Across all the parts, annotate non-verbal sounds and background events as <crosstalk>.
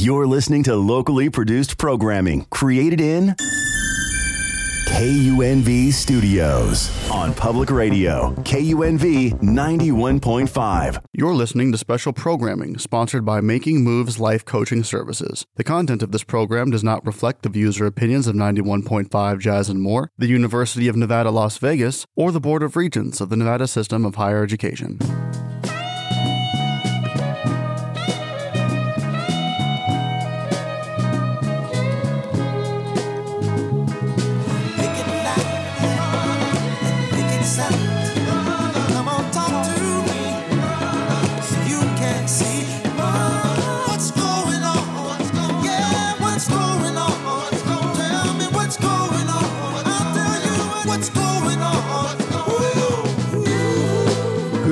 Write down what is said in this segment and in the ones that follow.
You're listening to locally produced programming created in KUNV Studios on Public Radio, KUNV 91.5. You're listening to special programming sponsored by Making Moves Life Coaching Services. The content of this program does not reflect the views or opinions of 91.5 Jazz and More, the University of Nevada, Las Vegas, or the Board of Regents of the Nevada System of Higher Education.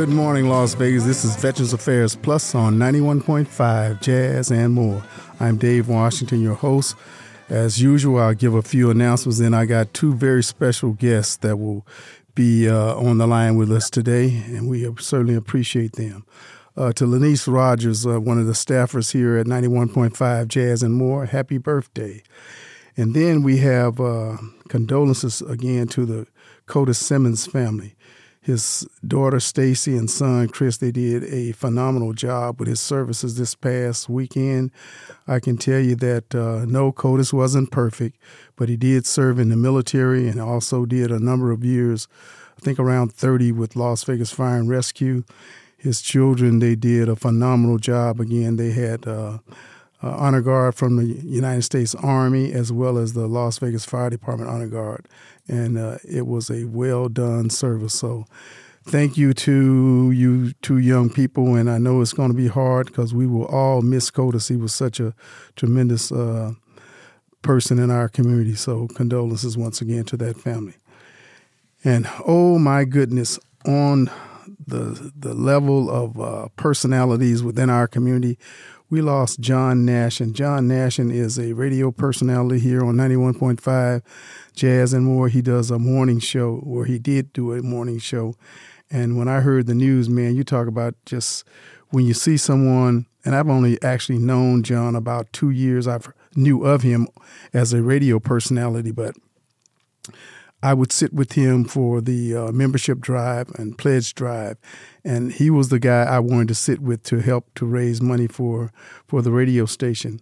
Good morning, Las Vegas. This is Veterans Affairs Plus on 91.5 Jazz and More. I'm Dave Washington, your host. As usual, I'll give a few announcements. Then I got two very special guests that will be uh, on the line with us today, and we certainly appreciate them. Uh, to Lanice Rogers, uh, one of the staffers here at 91.5 Jazz and More, happy birthday. And then we have uh, condolences again to the Coda Simmons family his daughter Stacy and son Chris they did a phenomenal job with his services this past weekend. I can tell you that uh, no Codis wasn't perfect, but he did serve in the military and also did a number of years, I think around 30 with Las Vegas Fire and Rescue. His children they did a phenomenal job. Again, they had. Uh, uh, honor guard from the United States Army as well as the Las Vegas Fire Department honor guard and uh, it was a well done service. So, thank you to you two young people, and I know it's going to be hard because we will all miss Codis. He was such a tremendous uh, person in our community. So, condolences once again to that family. And oh my goodness, on the the level of uh, personalities within our community, we lost John Nash, and John Nashin is a radio personality here on 91.5 Jazz and More. He does a morning show, or he did do a morning show. And when I heard the news, man, you talk about just when you see someone, and I've only actually known John about two years. I've knew of him as a radio personality, but I would sit with him for the uh, membership drive and pledge drive, and he was the guy I wanted to sit with to help to raise money for for the radio station.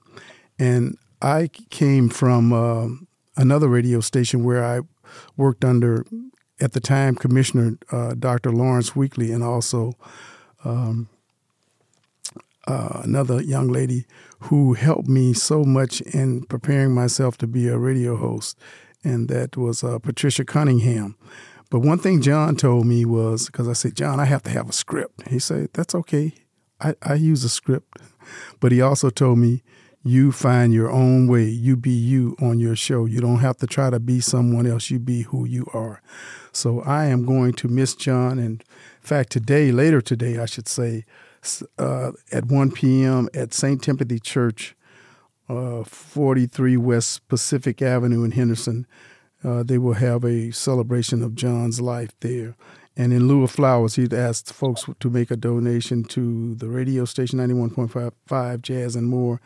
And I came from uh, another radio station where I worked under, at the time, Commissioner uh, Dr. Lawrence Weekly, and also um, uh, another young lady who helped me so much in preparing myself to be a radio host and that was uh, Patricia Cunningham. But one thing John told me was because I said, John, I have to have a script. He said, That's okay. I, I use a script. But he also told me, You find your own way. You be you on your show. You don't have to try to be someone else. You be who you are. So I am going to miss John. And in fact, today, later today, I should say, uh, at 1 p.m. at St. Timothy Church, uh, 43 West Pacific Avenue in Henderson. Uh, they will have a celebration of John's life there. And in lieu of flowers, he'd asked folks to make a donation to the radio station 91.5 Jazz and More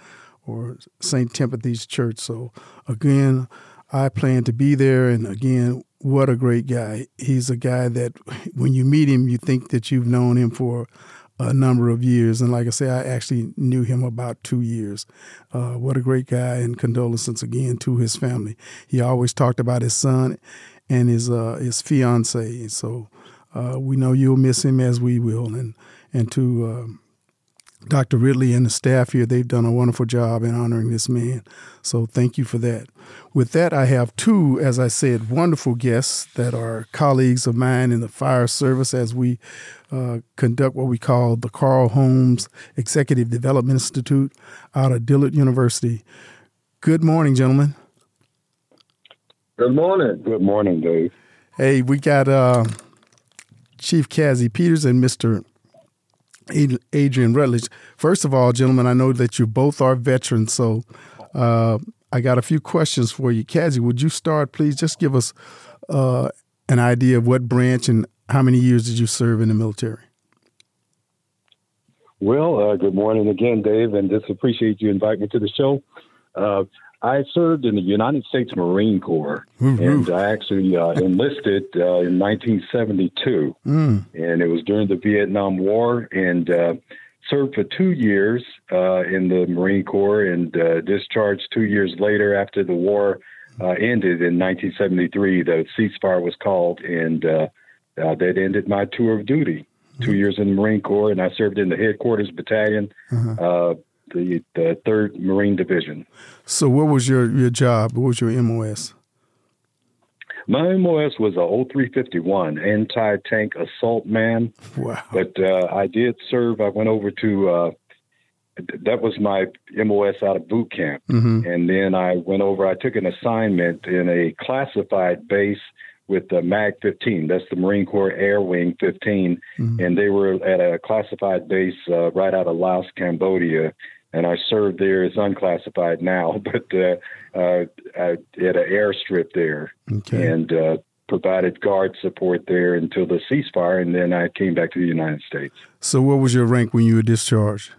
or St. Timothy's Church. So, again, I plan to be there. And again, what a great guy. He's a guy that when you meet him, you think that you've known him for a number of years. And like I say, I actually knew him about two years. Uh, what a great guy, and condolences again to his family. He always talked about his son and his uh, his fiance. So uh, we know you'll miss him as we will. And and to um, Dr. Ridley and the staff here, they've done a wonderful job in honoring this man. So thank you for that. With that, I have two, as I said, wonderful guests that are colleagues of mine in the fire service as we uh, conduct what we call the Carl Holmes Executive Development Institute out of Dillard University. Good morning, gentlemen. Good morning. Good morning, Dave. Hey, we got uh, Chief Cassie Peters and Mr. Aedren Rutledge. First of all, gentlemen, I know that you both are veterans, so uh, I got a few questions for you. Cassie, would you start, please? Just give us uh, an idea of what branch and how many years did you serve in the military? Well, uh, good morning again, Dave, and just appreciate you inviting me to the show. Uh, I served in the United States Marine Corps, and I actually uh, enlisted uh, in 1972, mm. and it was during the Vietnam War, and uh, served for two years uh, in the Marine Corps, and uh, discharged two years later after the war uh, ended in 1973. The ceasefire was called, and that ended my tour of duty. Two years in the Marine Corps, and I served in the headquarters battalion. Uh-huh the, the third Marine Division. So, what was your, your job? What was your MOS? My MOS was a O351 anti tank assault man. Wow. But uh, I did serve. I went over to, uh, that was my MOS out of boot camp. Mm-hmm. And then I went over, I took an assignment in a classified base with the MAG 15. That's the Marine Corps Air Wing 15. Mm-hmm. And they were at a classified base uh, right out of Laos, Cambodia and I served there as unclassified now, <laughs> but uh, uh, I had an airstrip there okay. and uh, provided guard support there until the ceasefire, and then I came back to the United States. So, what was your rank when you were discharged?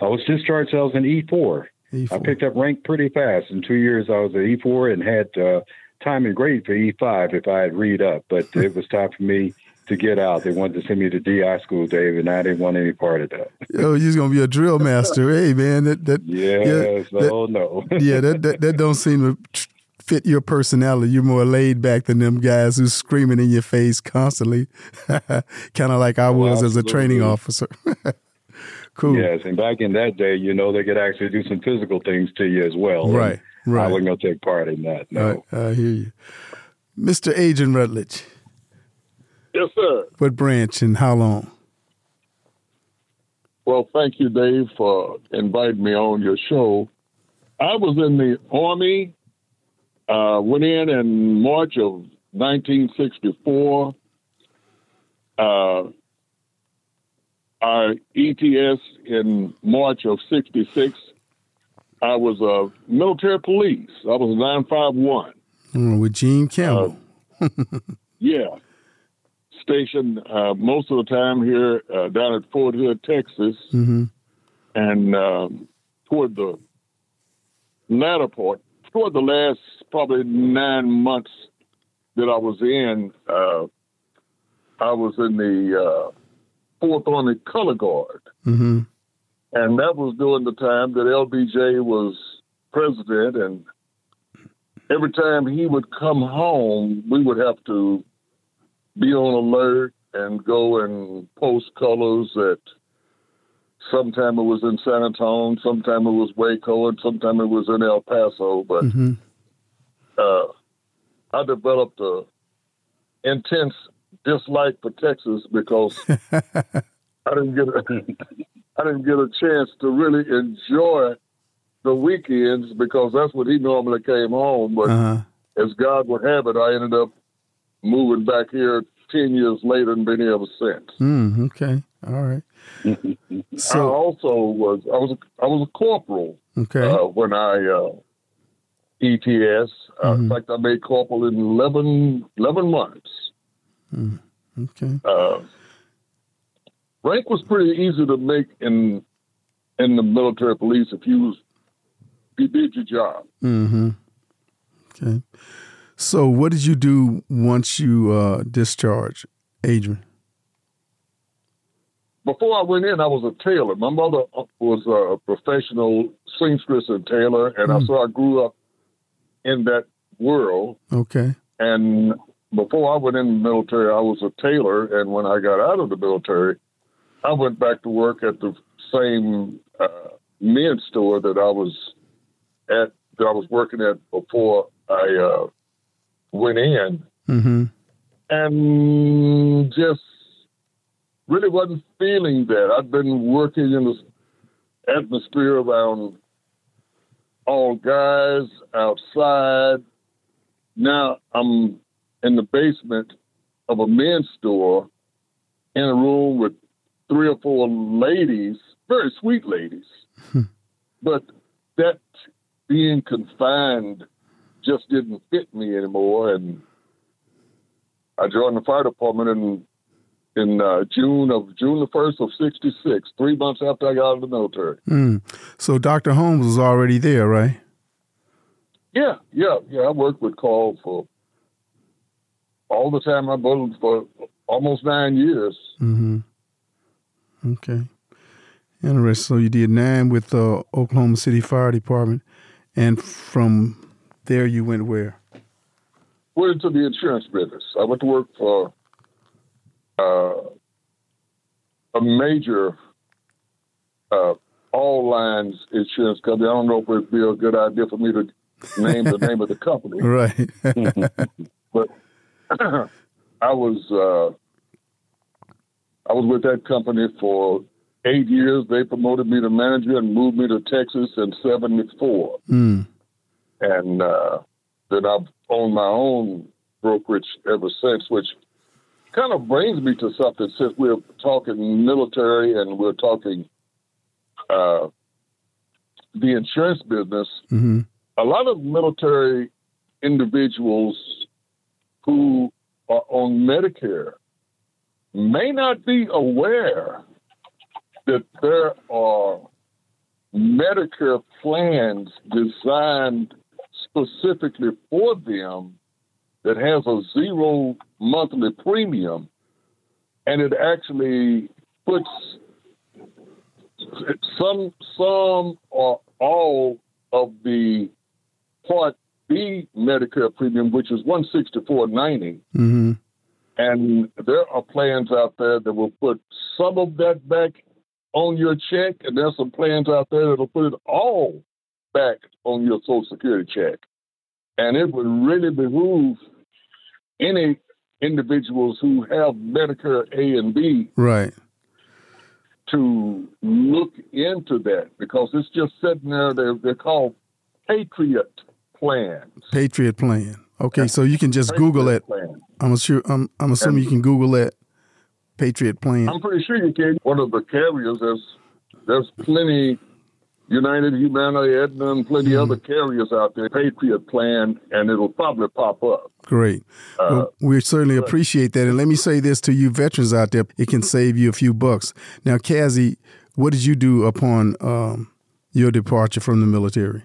I was discharged. I was an E4. E4. I picked up rank pretty fast. In two years, I was an E4 and had uh, time and grade for E5 if I had read up, but it was time for me to get out. They wanted to send me to DI school, Dave, and I didn't want any part of that. oh, you're gonna be a drill master, hey man. That that yes, yeah, oh no. <laughs> yeah, that, that that don't seem to fit your personality. You're more laid back than them guys who's screaming in your face constantly, <laughs> kind of like I oh, was oh, as a training officer. <laughs> cool. Yes, and back in that day, you know, they could actually do some physical things to you as well. Right, right. I wasn't gonna take part in that. No, I, I hear you, Mr. Aedren Rutledge. Yes, sir. What branch and how long? Well, thank you, Dave, for inviting me on your show. I was in the Army, uh, went in in March of 1964. Uh, our ETS in March of 66. I was a military police. I was a 951. Mm, with Gene Campbell. Uh, <laughs> yeah stationed uh, most of the time here uh, down at Fort Hood, Texas, mm-hmm. and um, toward the latter part, toward the last probably nine months that I was in, uh, I was in the uh, Fourth Army Color Guard, mm-hmm. and that was during the time that LBJ was president, and every time he would come home, we would have to be on alert and go and post colors that sometime it was in San Antonio, sometime it was Waco, and sometime it was in El Paso. But mm-hmm. uh, I developed a intense dislike for Texas because <laughs> I didn't get a, <laughs> I didn't get a chance to really enjoy the weekends because that's what he normally came home. But uh-huh. as God would have it, I ended up moving back here 10 years later and been here ever since. Mm, okay. All right. so <laughs> I also was I was a, I was a corporal. Okay. Uh, when I uh, ETS. Uh, mm-hmm. In fact, I made corporal in 11, 11 months. Mm, okay. Uh, rank was pretty easy to make in in the military police if you was if you did your job. Mm-hmm. Okay. So, what did you do once you uh, discharged, Aedren? Before I went in, I was a tailor. My mother was a professional seamstress and tailor, and mm. I, so I grew up in that world. Okay. And before I went in the military, I was a tailor, and when I got out of the military, I went back to work at the same uh, men's store that I was at that I was working at before I uh, went in mm-hmm. and just really wasn't feeling that. I'd been working in this atmosphere around all guys outside. Now I'm in the basement of a men's store in a room with three or four ladies, very sweet ladies. Hmm. but that being confined just didn't fit me anymore. And I joined the fire department, and in uh, June of June the first of '66, three months after I got out of the military. Mm. So Dr. Holmes was already there, right? Yeah, yeah, yeah. I worked with Carl for all the time I worked for almost nine years. Mm-hmm. Okay. Interesting. So you did nine with the uh, Oklahoma City Fire Department, and from there you went where? Went into the insurance business. I went to work for uh, a major uh, all lines insurance company. I don't know if it'd be a good idea for me to name the name of the company. <laughs> Right. <laughs> but <clears throat> I was uh, I was with that company for eight years. They promoted me to manager and moved me to Texas in '74. Mm. And uh, then I've owned my own brokerage ever since, which kind of brings me to something since we're talking military and we're talking uh, the insurance business. Mm-hmm. A lot of military individuals who are on Medicare may not be aware that there are Medicare plans designed specifically for them that has a zero monthly premium, and it actually puts some some or all of the Part B Medicare premium, which is one sixty four ninety. Mm-hmm. And there are plans out there that will put some of that back on your check, and there's some plans out there that'll put it all back on your Social Security check. And it would really behoove any individuals who have Medicare A and B right to look into that because it's just sitting there. They're, they're called Patriot plans. Patriot plan. Okay, so you can just Patriot Google it. Plan. I'm sure. I'm, I'm assuming and you can Google it. Patriot plan. I'm pretty sure you can. One of the carriers. There's there's plenty United, Humana, Aetna, and plenty mm. other carriers out there. Patriot Plan, and it'll probably pop up. Great. Uh, well, we certainly appreciate that. And let me say this to you veterans out there: it can save you a few bucks. Now, Cassie, what did you do upon um, your departure from the military?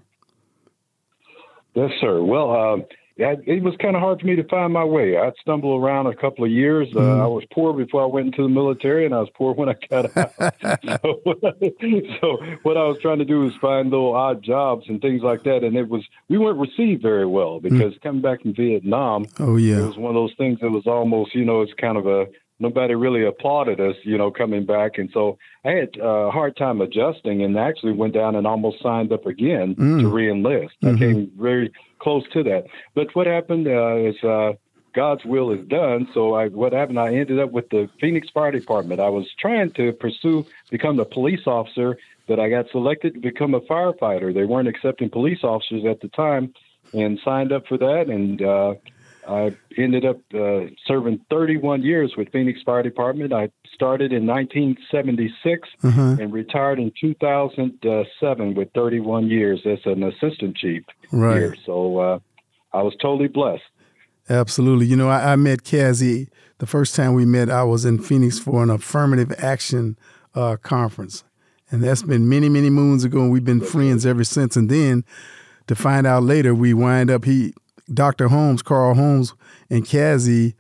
Yes, sir. Well, uh, it was kind of hard for me to find my way. I'd stumble around a couple of years. Uh, mm. I was poor before I went into the military, and I was poor when I got out. <laughs> <laughs> so, so, what I was trying to do was find little odd jobs and things like that. And it was we weren't received very well mm. because mm. coming back from Vietnam, oh yeah, it was one of those things that was almost you know it's kind of a nobody really applauded us, you know, coming back. And so I had a hard time adjusting and actually went down and almost signed up again mm. to reenlist. Mm-hmm. I came very close to that. But what happened uh, is uh, God's will is done. So I, what happened, I ended up with the Phoenix Fire Department. I was trying to pursue, become a police officer, but I got selected to become a firefighter. They weren't accepting police officers at the time and signed up for that. And, uh, I ended up uh, serving 31 years with Phoenix Fire Department. I started in 1976 uh-huh. and retired in 2007 with 31 years as an assistant chief. Right. Here. So uh, I was totally blessed. Absolutely. You know, I, I, met Cassie the first time we met. I was in Phoenix for an affirmative action uh, conference, and that's been many, many moons ago. And we've been friends ever since. And then to find out later, we wind up he Dr. Holmes, Carl Holmes, and Cassie,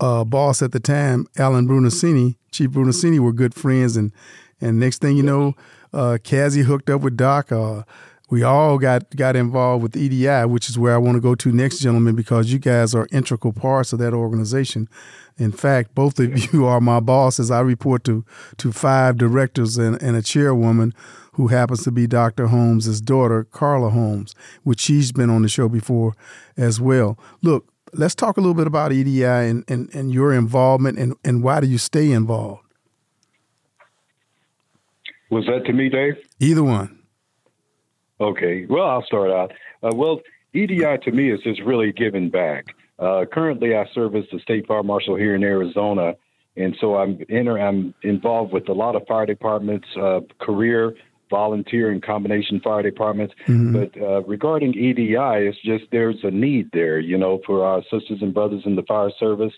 uh, boss at the time, Alan Brunacini, Chief Brunacini, were good friends. And and next thing you know, uh, Cassie hooked up with Doc. Uh, we all got got involved with EDI, which is where I want to go to next, gentlemen, because you guys are integral parts of that organization. In fact, both of you are my bosses. I report to to five directors and, and a chairwoman who happens to be Dr. Holmes' daughter, Carla Holmes, which she's been on the show before as well. Look, let's talk a little bit about EDI and, and, and your involvement and, and why do you stay involved? Was that to me, Dave? Either one. Okay. Well, I'll start out. Uh, well, EDI to me is just really giving back. Uh, currently, I serve as the state fire marshal here in Arizona, and so I'm inter- I'm involved with a lot of fire departments, uh, career volunteer and combination fire departments. Mm-hmm. But uh, regarding EDI, it's just there's a need there, you know, for our sisters and brothers in the fire service.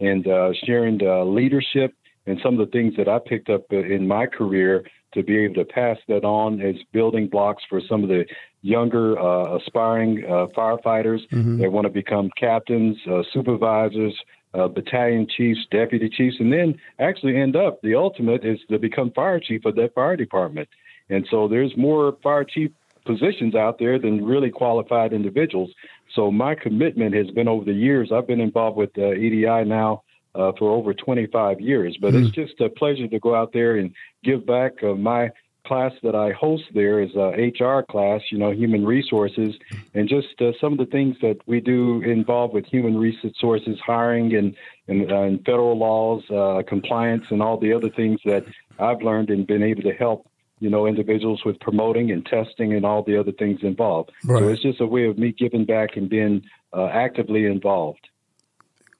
and uh, sharing the leadership and some of the things that I picked up in my career to be able to pass that on as building blocks for some of the younger uh, aspiring uh, firefighters mm-hmm. that want to become captains, uh, supervisors, uh, battalion chiefs, deputy chiefs, and then actually end up the ultimate is to become fire chief of that fire department. And so there's more fire chief positions out there than really qualified individuals. So my commitment has been over the years. I've been involved with uh, EDI now uh, for over 25 years. But mm. it's just a pleasure to go out there and give back. Uh, my class that I host there is a HR class, you know, human resources, and just uh, some of the things that we do involved with human resources, hiring, and and, uh, and federal laws, uh, compliance, and all the other things that I've learned and been able to help. You know, individuals with promoting and testing and all the other things involved. Right. So it's just a way of me giving back and being uh, actively involved.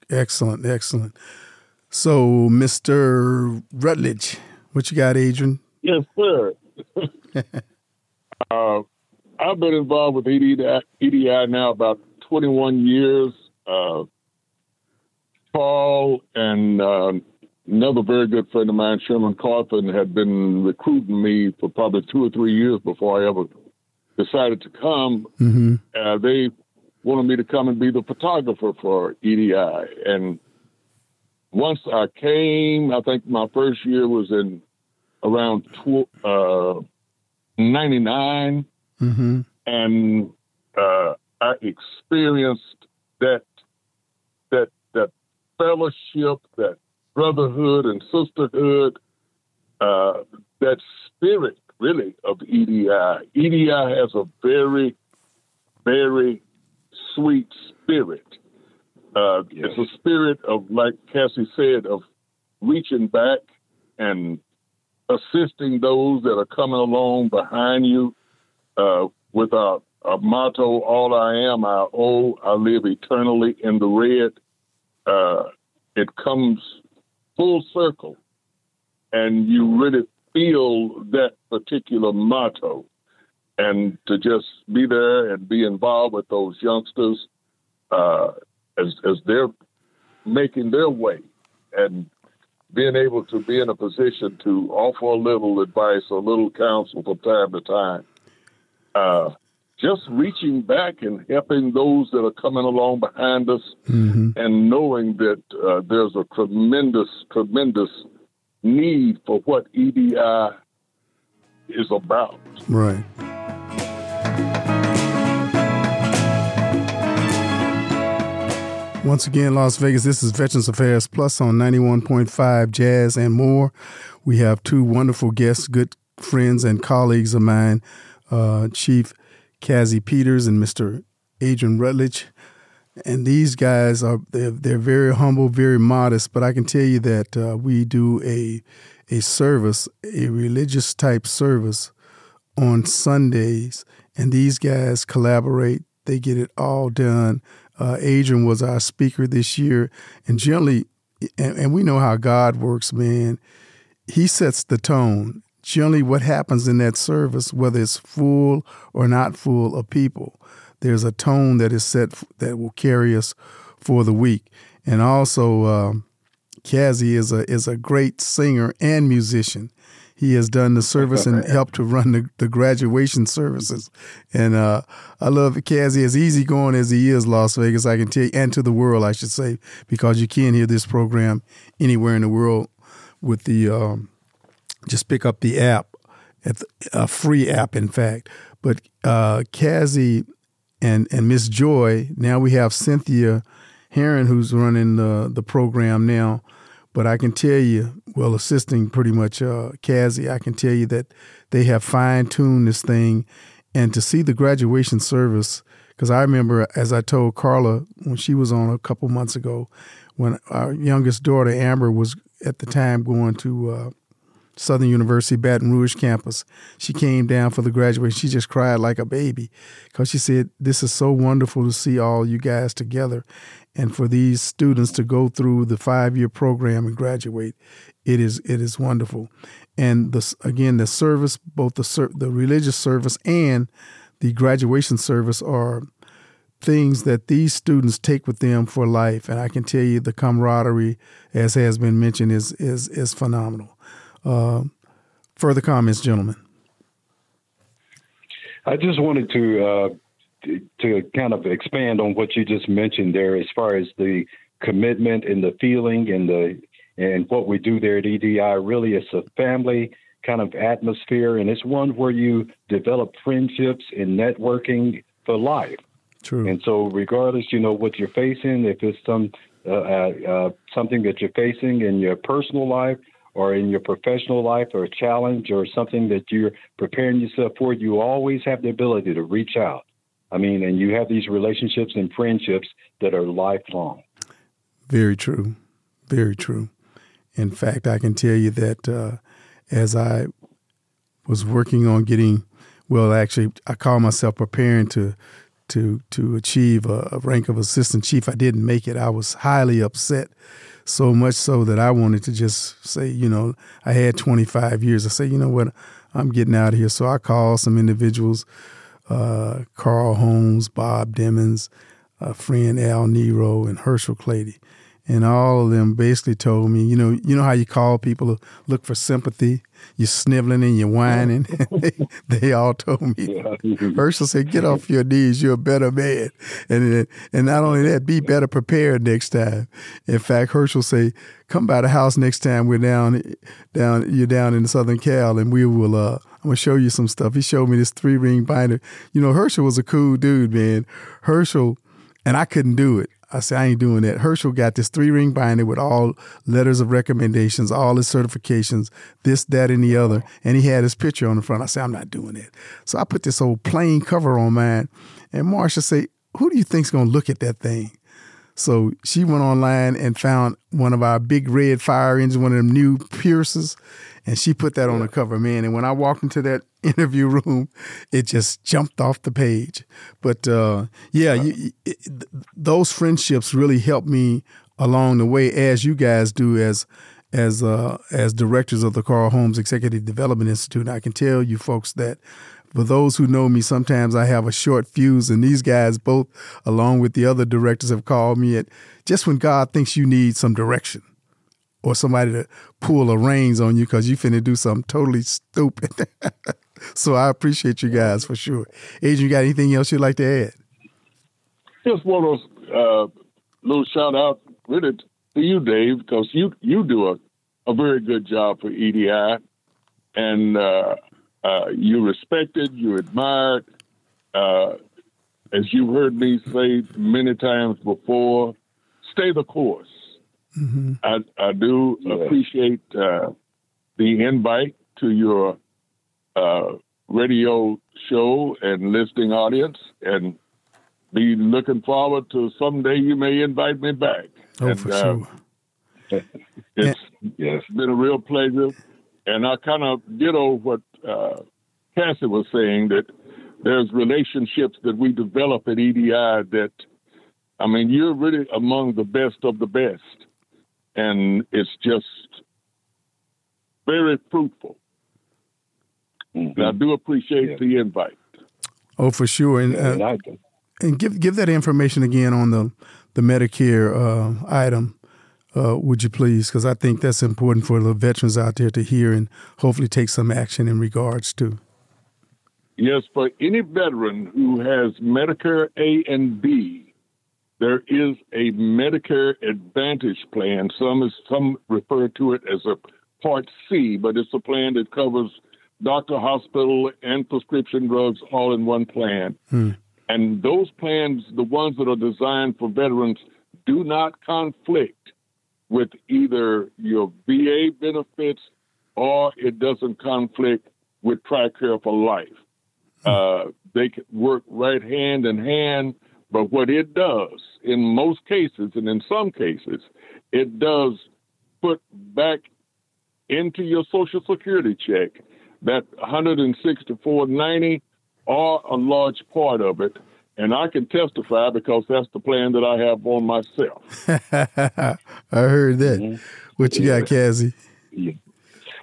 Excellent, excellent. So, Mr. Rutledge, what you got, Aedren? Yes, sir. <laughs> uh, I've been involved with EDI, EDI now about 21 years. Uh, Paul and uh, another very good friend of mine, Sherman Carthen, had been recruiting me for probably two or three years before I ever decided to come. Mm-hmm. Uh, they wanted me to come and be the photographer for EDI. And once I came, I think my first year was in around tw- uh, 99. Mm-hmm. And uh, I experienced that, that, that fellowship, that brotherhood and sisterhood, uh, that spirit really of EDI. EDI has a very, very sweet spirit. Uh, yes. It's a spirit of, like Cassie said, of reaching back and assisting those that are coming along behind you uh, with our, our, motto, All I Am, I Owe, I Live Eternally in the Red. Uh, it comes full circle, and you really feel that particular motto and to just be there and be involved with those youngsters uh, as as they're making their way and being able to be in a position to offer a little advice, a little counsel from time to time. Uh, just reaching back and helping those that are coming along behind us mm-hmm. and knowing that uh, there's a tremendous, tremendous need for what EDI is about. Right. Once again, Las Vegas, this is Veterans Affairs Plus on 91.5 Jazz and more. We have two wonderful guests, good friends and colleagues of mine, uh, Chief Cassie Peters and Mr. Aedren Rutledge. And these guys are they're, they're very humble, very modest, but I can tell you that uh, we do a a service, a religious type service on Sundays, and these guys collaborate. They get it all done uh, Aedren was our speaker this year, and generally, and, and we know how God works, man. He sets the tone. Generally, what happens in that service, whether it's full or not full of people, there's a tone that is set that will carry us for the week. And also, uh, Cassie is a is a great singer and musician. He has done the service and <laughs> helped to run the, the graduation services. And uh, I love Cassie as easygoing as he is, Las Vegas, I can tell you, and to the world, I should say, because you can hear this program anywhere in the world with the, um, just pick up the app, a free app, in fact. But uh, Cassie and, and Miss Joy, now we have Cynthia Heron, who's running the, the program now. But I can tell you, well, assisting pretty much uh, Cassie, I can tell you that they have fine tuned this thing. And to see the graduation service, because I remember, as I told Carla when she was on a couple months ago, when our youngest daughter, Amber, was at the time going to uh, Southern University Baton Rouge campus. She came down for the graduation. She just cried like a baby because she said, This is so wonderful to see all you guys together and for these students to go through the five year program and graduate. It is it is wonderful, and again the service, both the the religious service and the graduation service are things that these students take with them for life. And I can tell you the camaraderie, as has been mentioned, is is is phenomenal. Uh, further comments, gentlemen. I just wanted to, uh, to to kind of expand on what you just mentioned there, as far as the commitment and the feeling and the and what we do there at EDI. Really, it's a family kind of atmosphere, and it's one where you develop friendships and networking for life. True. And so, regardless, you know what you're facing, if it's some uh, uh, uh, something that you're facing in your personal life or in your professional life, or a challenge or something that you're preparing yourself for, you always have the ability to reach out. I mean, and you have these relationships and friendships that are lifelong. Very true. Very true. In fact, I can tell you that uh, as I was working on getting, well, actually, I call myself preparing to to to achieve a, a, rank of assistant chief. I didn't make it. I was highly upset, so much so that I wanted to just say, you know, I had 25 years. I say, you know what, I'm getting out of here. So I called some individuals, uh, Carl Holmes, Bob Demmons, a friend Al Nero, and Herschel Clady and all of them basically told me, you know, you know how you call people to look for sympathy. You're sniveling and you're whining. <laughs> they, they, all told me. Herschel said, "Get off your knees. You're a better man." And and not only that, be better prepared next time. In fact, Herschel say, "Come by the house next time we're down down. You're down in Southern Cal, and we will. Uh, I'm gonna show you some stuff." He showed me this three ring binder. You know, Herschel was a cool dude, man. Herschel, and I couldn't do it. I said, I ain't doing that. Herschel got this three ring binder with all letters of recommendations, all his certifications, this, that, and the other. And he had his picture on the front. I said, I'm not doing that. So I put this old plain cover on mine. And Marsha said, Who do you think's going to look at that thing? So she went online and found one of our big red fire engines, one of them new Pierces, and she put that on the cover, man. And when I walked into that <laughs> interview room, it just jumped off the page. But uh, yeah, you, it, those friendships really helped me along the way, as you guys do as as uh, as directors of the Carl Holmes Executive Development Institute. And I can tell you folks that for those who know me, sometimes I have a short fuse, and these guys, both along with the other directors, have called me at just when God thinks you need some direction or somebody to pull the reins on you because you finna do something totally stupid. <laughs> so I appreciate you guys for sure. Aedren, you got anything else you'd like to add? Just want to uh, little shout out really to you, Dave, because you you do a, a very good job for EDI, and uh, uh, you respected, you admired. Uh, as you've heard me say many times before, stay the course. Mm-hmm. I, I do yeah. appreciate uh, the invite to your uh, radio show and listening audience, and be looking forward to someday you may invite me back. Oh, and, for sure. <laughs> It's, yeah. it's been a real pleasure. And I kind of ditto what uh, Cassie was saying that there's relationships that we develop at EDI that, I mean, you're really among the best of the best. And it's just very fruitful. Mm-hmm. I do appreciate yeah. the invite. Oh, for sure. And, uh, and give give that information again on the the Medicare uh, item uh, would you please? Because I think that's important for the veterans out there to hear and hopefully take some action in regards to. Yes, for any veteran who has Medicare A and B, there is a Medicare Advantage plan. Some is some refer to it as a Part C, but it's a plan that covers doctor, hospital, and prescription drugs all in one plan. Hmm. And those plans, the ones that are designed for veterans, do not conflict with either your VA benefits or it doesn't conflict with TRICARE for life. Hmm. Uh, they can work right hand in hand, but what it does in most cases, and in some cases, it does put back into your Social Security check that 164.90 or a large part of it and I can testify because that's the plan that I have on myself. <laughs> I heard that. Mm-hmm. What you yeah. got, Cassie? Yeah.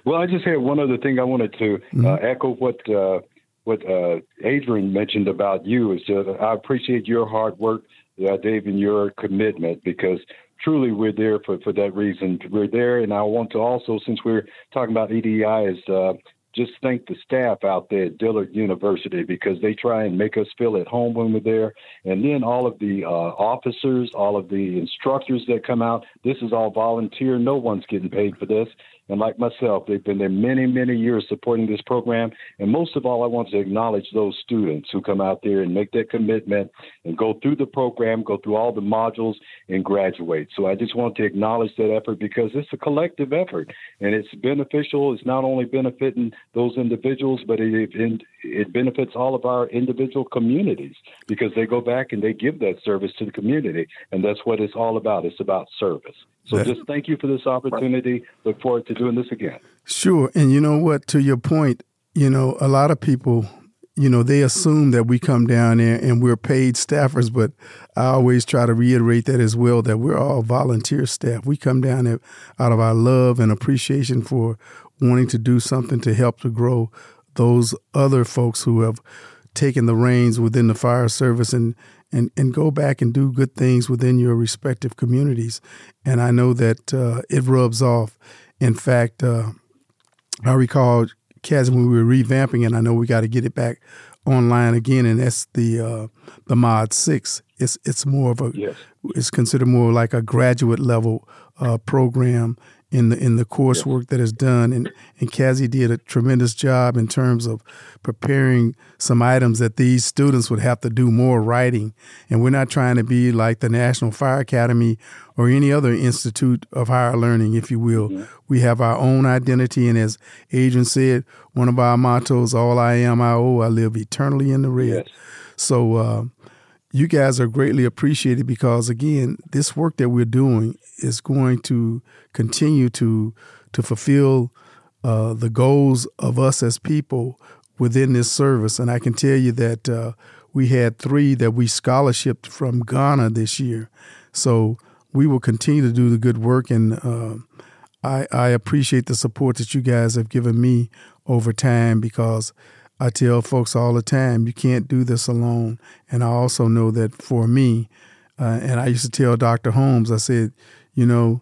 Well, I just had one other thing I wanted to uh, mm-hmm. uh, echo what uh, what uh, Aedren mentioned about you is uh, I appreciate your hard work, uh, Dave, and your commitment because truly we're there for, for that reason. We're there, and I want to also, since we're talking about EDI, is uh, just thank the staff out there at Dillard University because they try and make us feel at home when we're there. And then all of the uh, officers, all of the instructors that come out, this is all volunteer. No one's getting paid for this. And like myself, they've been there many, many years supporting this program. And most of all, I want to acknowledge those students who come out there and make that commitment and go through the program, go through all the modules, and graduate. So I just want to acknowledge that effort because it's a collective effort and it's beneficial. It's not only benefiting those individuals, but it, it, it benefits all of our individual communities because they go back and they give that service to the community. And that's what it's all about. It's about service. So just thank you for this opportunity. Look forward to doing this again. Sure. And you know what? To your point, you know, a lot of people, you know, they assume that we come down there and we're paid staffers, but I always try to reiterate that as well that we're all volunteer staff. We come down there out of our love and appreciation for wanting to do something to help to grow those other folks who have taken the reins within the fire service and and, and go back and do good things within your respective communities. And I know that uh, it rubs off. In fact, uh, I recall, Kaz, when we were revamping it, I know we got to get it back online again, and that's the uh, the Mod Six. It's it's more of a yes. it's considered more like a graduate level uh, program, in the in the coursework that is done. And and Cassie did a tremendous job in terms of preparing some items that these students would have to do more writing. And we're not trying to be like the National Fire Academy or any other institute of higher learning, if you will. Mm-hmm. We have our own identity, and as Aedren said, one of our mottos: "All I am, I owe. I live eternally in the red." Yes. So. Uh, you guys are greatly appreciated because again, this work that we're doing is going to continue to to fulfill uh, the goals of us as people within this service. And I can tell you that uh, we had three that we scholarshiped from Ghana this year. So we will continue to do the good work, and uh, I, I appreciate the support that you guys have given me over time because I tell folks all the time, you can't do this alone. And I also know that for me, uh, and I used to tell Dr. Holmes, I said, you know,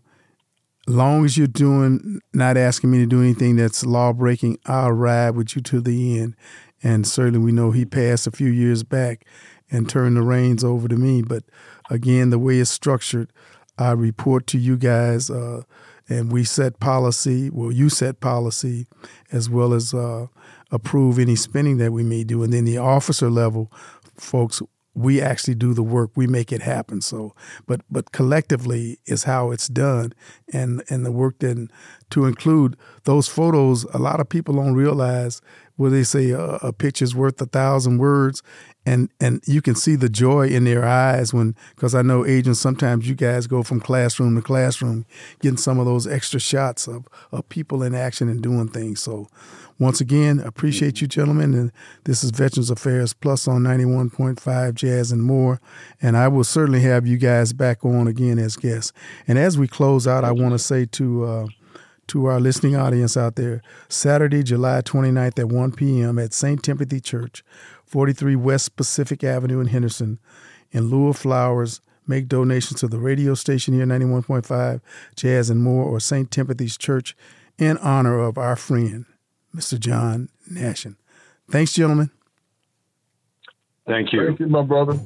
long as you're doing, not asking me to do anything that's law breaking, I'll ride with you to the end. And certainly we know he passed a few years back and turned the reins over to me. But again, the way it's structured, I report to you guys, uh, and we set policy. Well, you set policy as well as uh, approve any spending that we may do. And then the officer level folks, we actually do the work. We make it happen. So, but but collectively is how it's done, and and the work then to include those photos. A lot of people don't realize where they say a, a picture's worth a thousand words, and and you can see the joy in their eyes when because I know agents sometimes you guys go from classroom to classroom getting some of those extra shots of, of people in action and doing things. So once again, appreciate you, gentlemen. And this is Veterans Affairs Plus on 91.5 Jazz and more. And I will certainly have you guys back on again as guests. And as we close out, I want to say to uh, to our listening audience out there, Saturday, July 29th at 1 p.m. at St. Timothy Church, 43 West Pacific Avenue in Henderson, in lieu of flowers, make donations to the radio station here, 91.5 Jazz and more, or St. Timothy's Church in honor of our friend, Mr. John Nashin. Thanks, gentlemen. Thank you. Thank you, my brother.